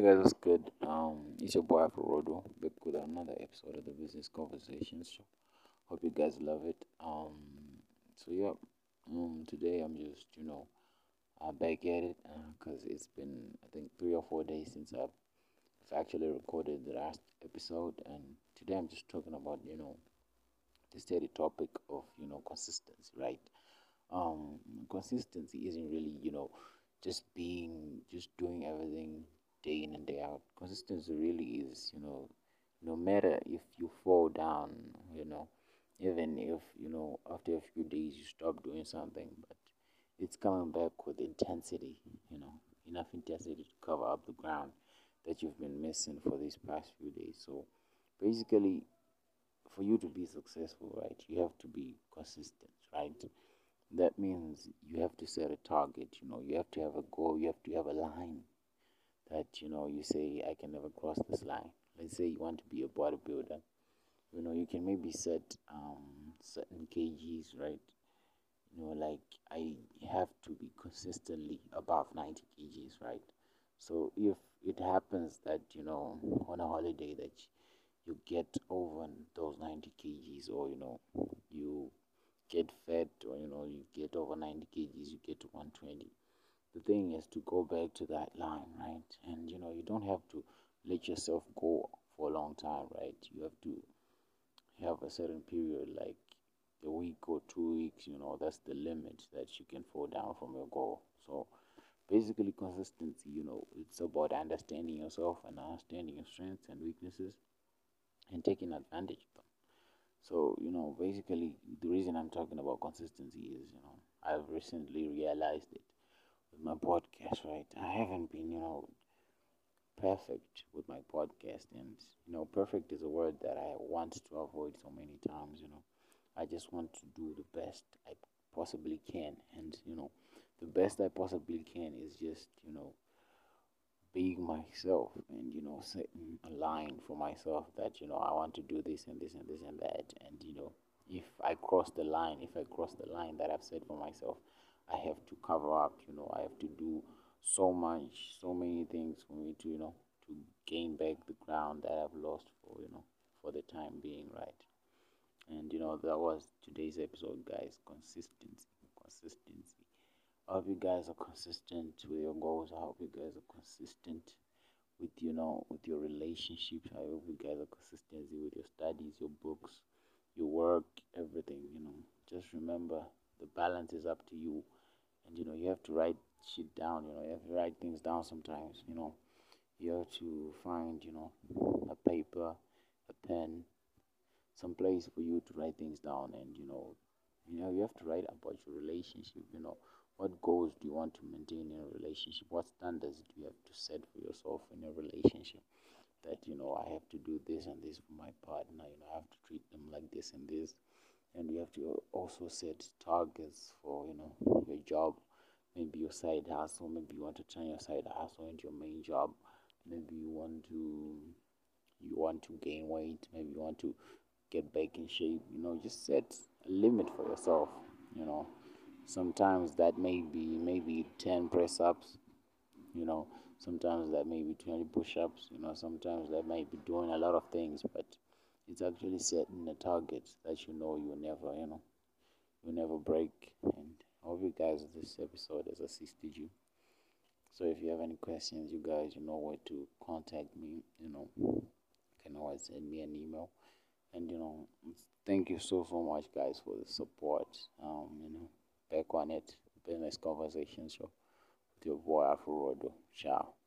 Hey guys, what's good? Um, it's your boy Afro Rodo back with another episode of the Business Conversations Show. Hope you guys love it. Um, so yeah, um, today I'm just you know, uh, back at it because uh, it's been I think three or four days since I've actually recorded the last episode, and today I'm just talking about you know, the steady topic of you know consistency, right? Um, consistency isn't really you know just being just doing everything day in and day out. Consistency really is, you know, no matter if you fall down, you know, even if, you know, after a few days you stop doing something, but it's coming back with intensity, you know, enough intensity to cover up the ground that you've been missing for these past few days. So basically, for you to be successful, right, you have to be consistent, right? That means you have to set a target, you know, you have to have a goal, you have to have a line that you know you say I can never cross this line. Let's say you want to be a bodybuilder. You know, you can maybe set um, certain kgs, right? You know, like I have to be consistently above 90 kgs, right? So if it happens that you know on a holiday that you get over those 90 kgs, or you know you get fat, or you know you get over 90 kgs, you get to 120 the thing is to go back to that line, right? And you know, you don't have to let yourself go for a long time, right? You have to have a certain period, like a week or two weeks, you know, that's the limit that you can fall down from your goal. So basically consistency, you know, it's about understanding yourself and understanding your strengths and weaknesses and taking advantage of them. So, you know, basically the reason I'm talking about consistency is, you know, I've recently realized it my podcast, right? I haven't been, you know, perfect with my podcast, and you know, perfect is a word that I want to avoid so many times. You know, I just want to do the best I possibly can, and you know, the best I possibly can is just, you know, being myself and you know setting a line for myself that you know I want to do this and this and this and that and you know if I cross the line if I cross the line that I've set for myself I have to cover up, you know, I have to do so much, so many things for me to, you know, to gain back the ground that I've lost for, you know, for the time being, right? And, you know, that was today's episode, guys. Consistency, consistency. I hope you guys are consistent with your goals. I hope you guys are consistent with, you know, with your relationships. I hope you guys are consistent with your studies, your books, your work, everything, you know. Just remember the balance is up to you and you know you have to write shit down you know you have to write things down sometimes you know. You have to find you know a paper a pen some place for you to write things down. And you know you know you have to write about your relationship you know. What goals do you want to maintain in a relationship? What standards do you have to set for yourself in a relationship? That you know i have to do this and this for my partner you know i have to treat them like this and this and you have to also set targets for you know your job. Maybe your side hustle maybe you want to turn your side hustle into your main job. Maybe you want to you want to gain weight. Maybe you want to get back in shape. You know just set a limit for yourself you know. Sometimes that may be maybe 10 press ups you know. Sometimes that may be 20 push ups you know. Sometimes that may be doing a lot of things but it's actually setting a target that you know you'll never, you know, you'll never break. And I hope you guys this episode has assisted you. So if you have any questions, you guys, you know where to contact me. You know, you can always send me an email. And you know, thank you so so much, guys, for the support. Um, you know, back on it, business conversation show with your boy Afro Rodo. Ciao.